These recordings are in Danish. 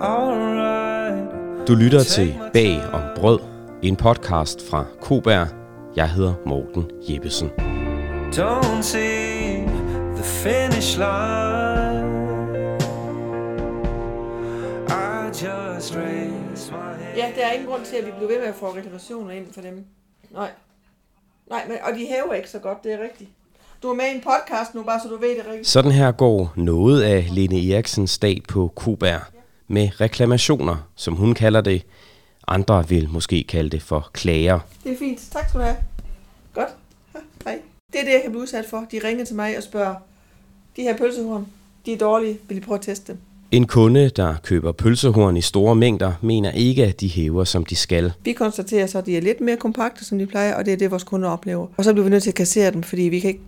alright. Du lytter til Bag om Brød, en podcast fra Koberg. Jeg hedder Morten Jeppesen. Don't see the finish line. I just raise my hand. Ja, der er ingen grund til, at vi bliver ved med at få reklamationer ind for dem. Nej. Nej, men, og de hæver ikke så godt, det er rigtigt. Du er med i en podcast nu, bare så du ved det rigtigt. Sådan her går noget af Lene Eriksens dag på Koberg med reklamationer, som hun kalder det. Andre vil måske kalde det for klager. Det er fint. Tak skal du have. Godt. Hej. Det er det, jeg kan blive udsat for. De ringer til mig og spørger, de her pølsehorn, de er dårlige. Vil I prøve at teste dem? En kunde, der køber pølsehorn i store mængder, mener ikke, at de hæver, som de skal. Vi konstaterer så, at de er lidt mere kompakte, som de plejer, og det er det, vores kunder oplever. Og så bliver vi nødt til at kassere dem, fordi vi kan ikke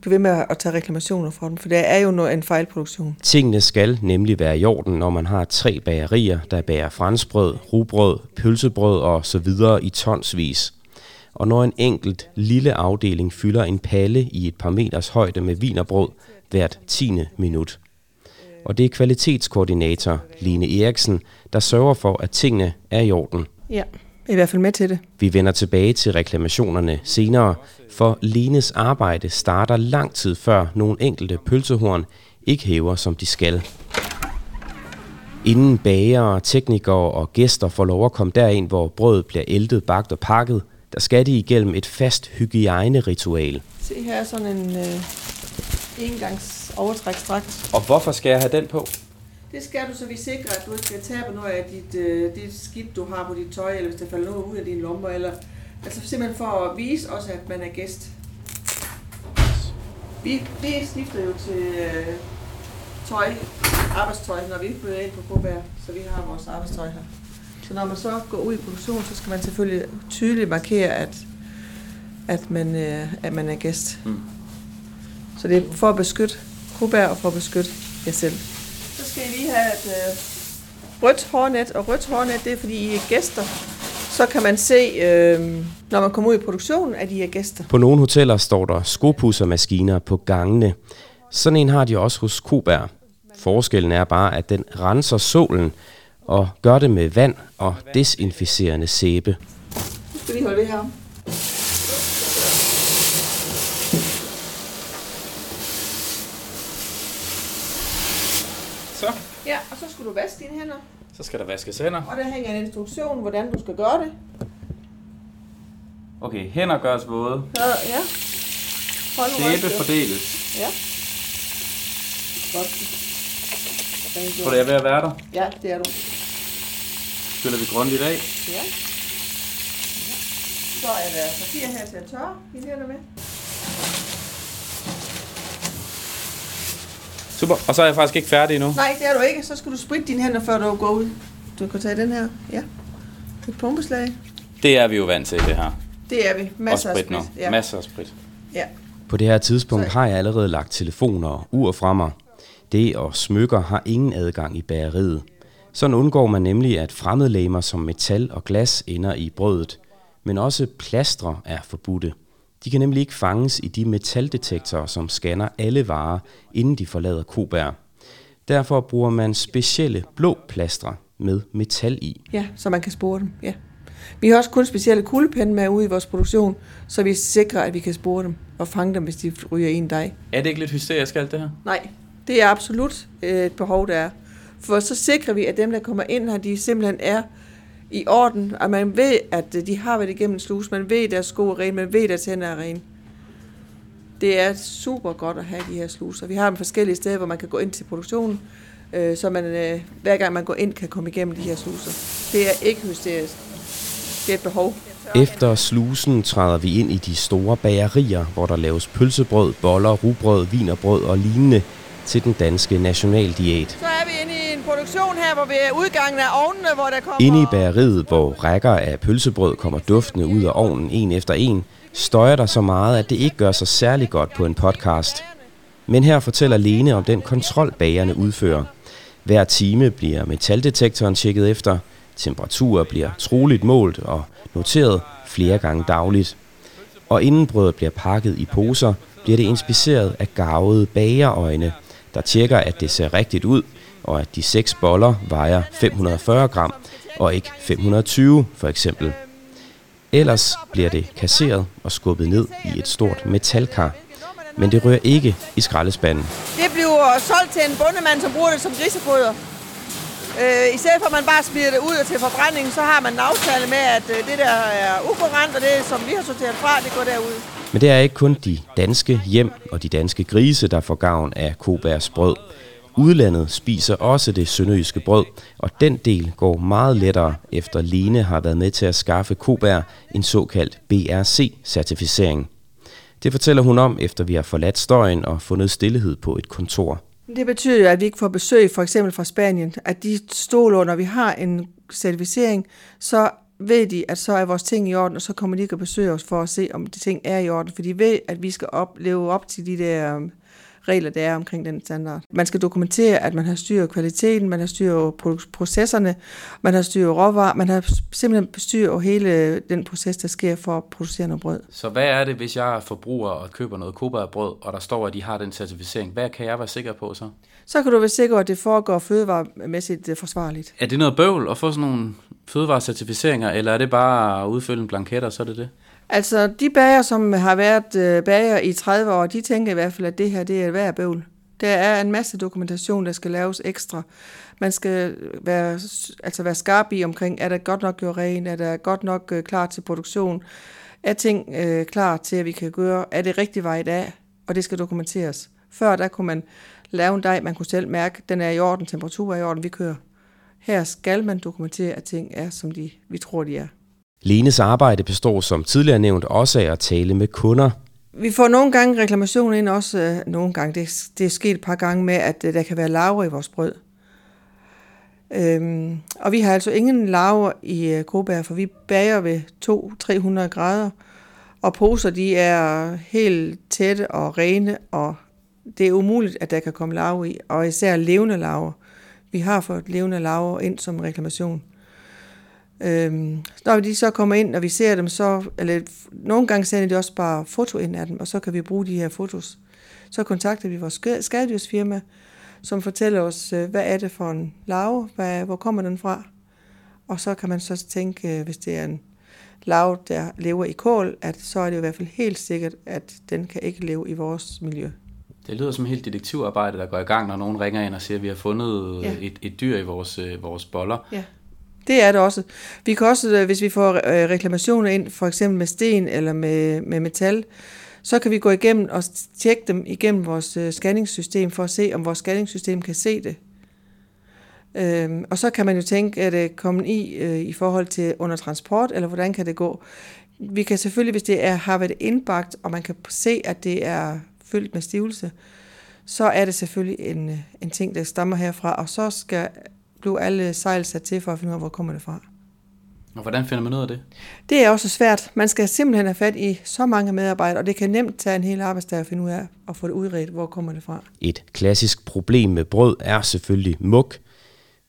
blive ved med at tage reklamationer fra dem, for det er jo noget- en fejlproduktion. Tingene skal nemlig være i orden, når man har tre bagerier, der bager franskbrød, rugbrød, pølsebrød og så videre i tonsvis. Og når en enkelt lille afdeling fylder en palle i et par meters højde med vinerbrød hvert tiende minut. Og det er kvalitetskoordinator Lene Eriksen, der sørger for, at tingene er i orden. Ja, i hvert fald med til det. Vi vender tilbage til reklamationerne senere, for Lenes arbejde starter lang tid før nogle enkelte pølsehorn ikke hæver, som de skal. Inden bagere, teknikere og gæster får lov at komme derind, hvor brødet bliver æltet, bagt og pakket, der skal de igennem et fast hygiejneritual. Se her er sådan en øh, engangs overtrækstrakt. Og hvorfor skal jeg have den på? Det skal du, så vi sikrer, at du ikke skal tabe noget af dit, øh, dit skidt, du har på dit tøj, eller hvis der falder noget ud af dine lommer, eller altså simpelthen for at vise også, at man er gæst. Vi, vi skifter jo til øh, tøj, arbejdstøj, når vi bliver ind på Kåberg, så vi har vores arbejdstøj her. Så når man så går ud i produktion, så skal man selvfølgelig tydeligt markere, at, at, man, øh, at man er gæst. Mm. Så det er for at beskytte Kåberg og for at beskytte jer selv. Skal I lige have et øh, rødt hårnet, og rødt hårnet, det er fordi I er gæster. Så kan man se, øh, når man kommer ud i produktionen, at I er gæster. På nogle hoteller står der skopussermaskiner på gangene. Sådan en har de også hos Koberg. Forskellen er bare, at den renser solen og gør det med vand og desinficerende sæbe. Nu skal vi holde det her. Så, Ja, og så skal du vaske dine hænder. så skal der vaskes hænder. Og der hænger en instruktion, hvordan du skal gøre det. Okay, hænder gøres våde. Så, ja. Hold Sæbe fordeles. Ja. Godt. Tror du, jeg er ved at være der? Ja, det er du. Skyller vi grundigt af. Ja. Så er der papir her til at tørre dine hænder med. Super. Og så er jeg faktisk ikke færdig endnu. Nej, det er du ikke. Så skal du spritte dine hænder, før du går ud. Du kan tage den her. Ja. Et pumpeslag. Det er vi jo vant til, det her. Det er vi. Masser og af sprit nu. Ja. Masser af sprit. ja. På det her tidspunkt Så- har jeg allerede lagt telefoner og ur fra mig. Det og smykker har ingen adgang i bageriet. Sådan undgår man nemlig, at fremmedlegemer som metal og glas ender i brødet. Men også plastre er forbudte. De kan nemlig ikke fanges i de metaldetektorer, som scanner alle varer, inden de forlader Koberg. Derfor bruger man specielle blå plastre med metal i. Ja, så man kan spore dem. Ja. Vi har også kun specielle kuglepinde med ude i vores produktion, så vi sikrer, at vi kan spore dem og fange dem, hvis de ryger i en dej. Er det ikke lidt hysterisk alt det her? Nej, det er absolut øh, et behov, der er. For så sikrer vi, at dem, der kommer ind her, de simpelthen er i orden, og man ved, at øh, de har været igennem en slus, man ved, at deres sko er rene, man ved, at deres hænder er rene. Det er super godt at have de her sluser. Vi har dem forskellige steder, hvor man kan gå ind til produktionen, øh, så man øh, hver gang man går ind, kan komme igennem de her sluser. Det er ikke hysterisk. Det er et behov. Efter slusen træder vi ind i de store bagerier, hvor der laves pølsebrød, boller, rugbrød, vinerbrød og lignende til den danske nationaldiæt. Så er vi en produktion her, hvor vi er udgangen af ovnene, hvor der kommer... Inde i bageriet, hvor rækker af pølsebrød kommer duftende ud af ovnen en efter en, støjer der så meget, at det ikke gør sig særlig godt på en podcast. Men her fortæller Lene om den kontrol, bagerne udfører. Hver time bliver metaldetektoren tjekket efter, temperaturer bliver troligt målt og noteret flere gange dagligt. Og inden brødet bliver pakket i poser, bliver det inspiceret af garvede bagerøjne, der tjekker, at det ser rigtigt ud, og at de seks boller vejer 540 gram og ikke 520 for eksempel. Ellers bliver det kasseret og skubbet ned i et stort metalkar. Men det rører ikke i skraldespanden. Det bliver solgt til en bondemand, som bruger det som grisefoder. Øh, I stedet for at man bare smider det ud og til forbrænding, så har man en aftale med, at øh, det der er ukurant, og det som vi har sorteret fra, det går derud. Men det er ikke kun de danske hjem og de danske grise, der får gavn af Kobærs brød. Udlandet spiser også det sønderjyske brød, og den del går meget lettere, efter Lene har været med til at skaffe Kobær en såkaldt BRC-certificering. Det fortæller hun om, efter vi har forladt støjen og fundet stillhed på et kontor. Det betyder jo, at vi ikke får besøg for eksempel fra Spanien. At de stoler, når vi har en certificering, så ved de, at så er vores ting i orden, og så kommer de ikke og besøger os for at se, om de ting er i orden. For de ved, at vi skal opleve op til de der regler, der er omkring den standard. Man skal dokumentere, at man har styr på kvaliteten, man har styr på processerne, man har styr på råvarer, man har simpelthen styr på hele den proces, der sker for at producere noget brød. Så hvad er det, hvis jeg er forbruger og køber noget brød, og der står, at de har den certificering? Hvad kan jeg være sikker på så? Så kan du være sikker, at det foregår fødevaremæssigt øh, forsvarligt. Er det noget bøvl at få sådan nogle fødevarecertificeringer, eller er det bare at udfylde en blanket, og så er det det? Altså, de bager, som har været øh, bager i 30 år, de tænker i hvert fald, at det her det er værd bøvl. Der er en masse dokumentation, der skal laves ekstra. Man skal være, altså være skarp i omkring, er der godt nok gjort ren, er der godt nok øh, klar til produktion, er ting øh, klar til, at vi kan gøre, er det rigtig vej af, og det skal dokumenteres. Før der kunne man lave en dej, man kunne selv mærke, den er i orden, temperatur er i orden, vi kører. Her skal man dokumentere, at ting er, som de, vi tror, de er. Lenes arbejde består som tidligere nævnt også af at tale med kunder. Vi får nogle gange reklamationer ind også, øh, nogle gange, det, det er sket et par gange med, at øh, der kan være laver i vores brød. Øhm, og vi har altså ingen laver i øh, Kobær, for vi bager ved 200-300 grader, og poser de er helt tætte og rene, og det er umuligt, at der kan komme laver i, og især levende laver. Vi har fået levende laver ind som reklamation. Øhm, når de så kommer ind, og vi ser dem, så, eller nogle gange sender de også bare foto ind af dem, og så kan vi bruge de her fotos. Så kontakter vi vores skadedyrsfirma, som fortæller os, øh, hvad er det for en larve, hvad, hvor kommer den fra? Og så kan man så tænke, øh, hvis det er en larve, der lever i kål, at så er det i hvert fald helt sikkert, at den kan ikke leve i vores miljø. Det lyder som helt detektivarbejde, der går i gang, når nogen ringer ind og siger, at vi har fundet ja. et, et dyr i vores, øh, vores boller. Ja. Det er det også. Vi kan også, øh, hvis vi får øh, reklamationer ind, for eksempel med sten eller med, med metal, så kan vi gå igennem og tjekke dem igennem vores øh, scanningssystem for at se, om vores scanningssystem kan se det. Øhm, og så kan man jo tænke, at det kommer i øh, i forhold til under transport, eller hvordan kan det gå? Vi kan selvfølgelig, hvis det er, har været indbagt, og man kan se, at det er fyldt med stivelse, så er det selvfølgelig en, en ting, der stammer herfra, og så skal blev alle sejl sat til for at finde ud af, hvor kommer det fra. Og hvordan finder man ud af det? Det er også svært. Man skal simpelthen have fat i så mange medarbejdere, og det kan nemt tage en hel arbejdsdag at finde ud af at få det udredt, hvor kommer det fra. Et klassisk problem med brød er selvfølgelig muk.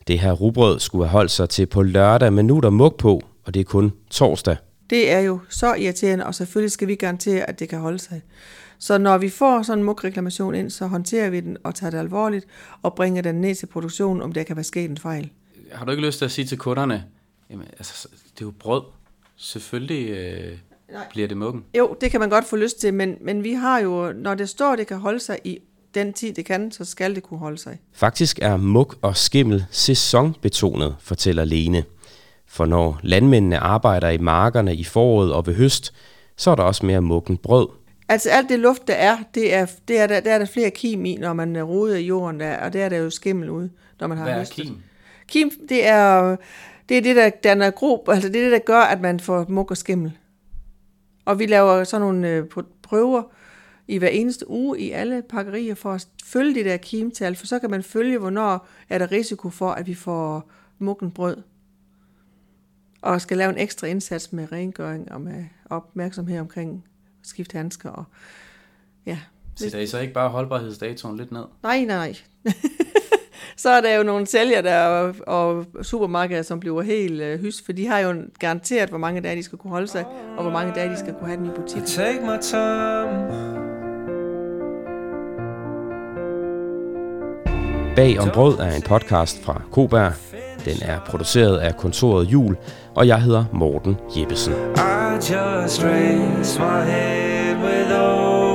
Det her rugbrød skulle have holdt sig til på lørdag, men nu er der muk på, og det er kun torsdag. Det er jo så irriterende, og selvfølgelig skal vi garantere, at det kan holde sig. Så når vi får sådan en mugreklamation ind, så håndterer vi den og tager det alvorligt og bringer den ned til produktionen, om der kan være sket en fejl. Har du ikke lyst til at sige til kunderne, jamen, altså, det er jo brød. Selvfølgelig øh, bliver det muggen. Jo, det kan man godt få lyst til, men, men vi har jo, når det står, det kan holde sig i den tid, det kan, så skal det kunne holde sig. Faktisk er mug og skimmel sæsonbetonet, fortæller Lene. For når landmændene arbejder i markerne i foråret og ved høst, så er der også mere muggen brød. Altså alt det luft, der er, det er, det er der, der er der flere kim i, når man roder i jorden, der, og der er der jo skimmel ude, når man har Hvad er høstet. kim? Kim, det er det, er det der danner grob, altså det er det, der gør, at man får mug og skimmel. Og vi laver sådan nogle øh, prøver i hver eneste uge i alle pakkerier for at følge det der kimtal, for så kan man følge, hvornår er der risiko for, at vi får muggen brød. Og skal lave en ekstra indsats med rengøring og med opmærksomhed omkring skifte handsker. Og, ja. Så I så ikke bare holdbarhedsdatoen lidt ned? Nej, nej, nej. så er der jo nogle sælgere der, og, og supermarkeder, som bliver helt øh, hys, for de har jo garanteret, hvor mange dage de skal kunne holde sig, og hvor mange dage de skal kunne have den i butikken. Take my time. Bag om brød er en podcast fra Koberg. Den er produceret af kontoret Jul, og jeg hedder Morten Jeppesen. I just raise my head with all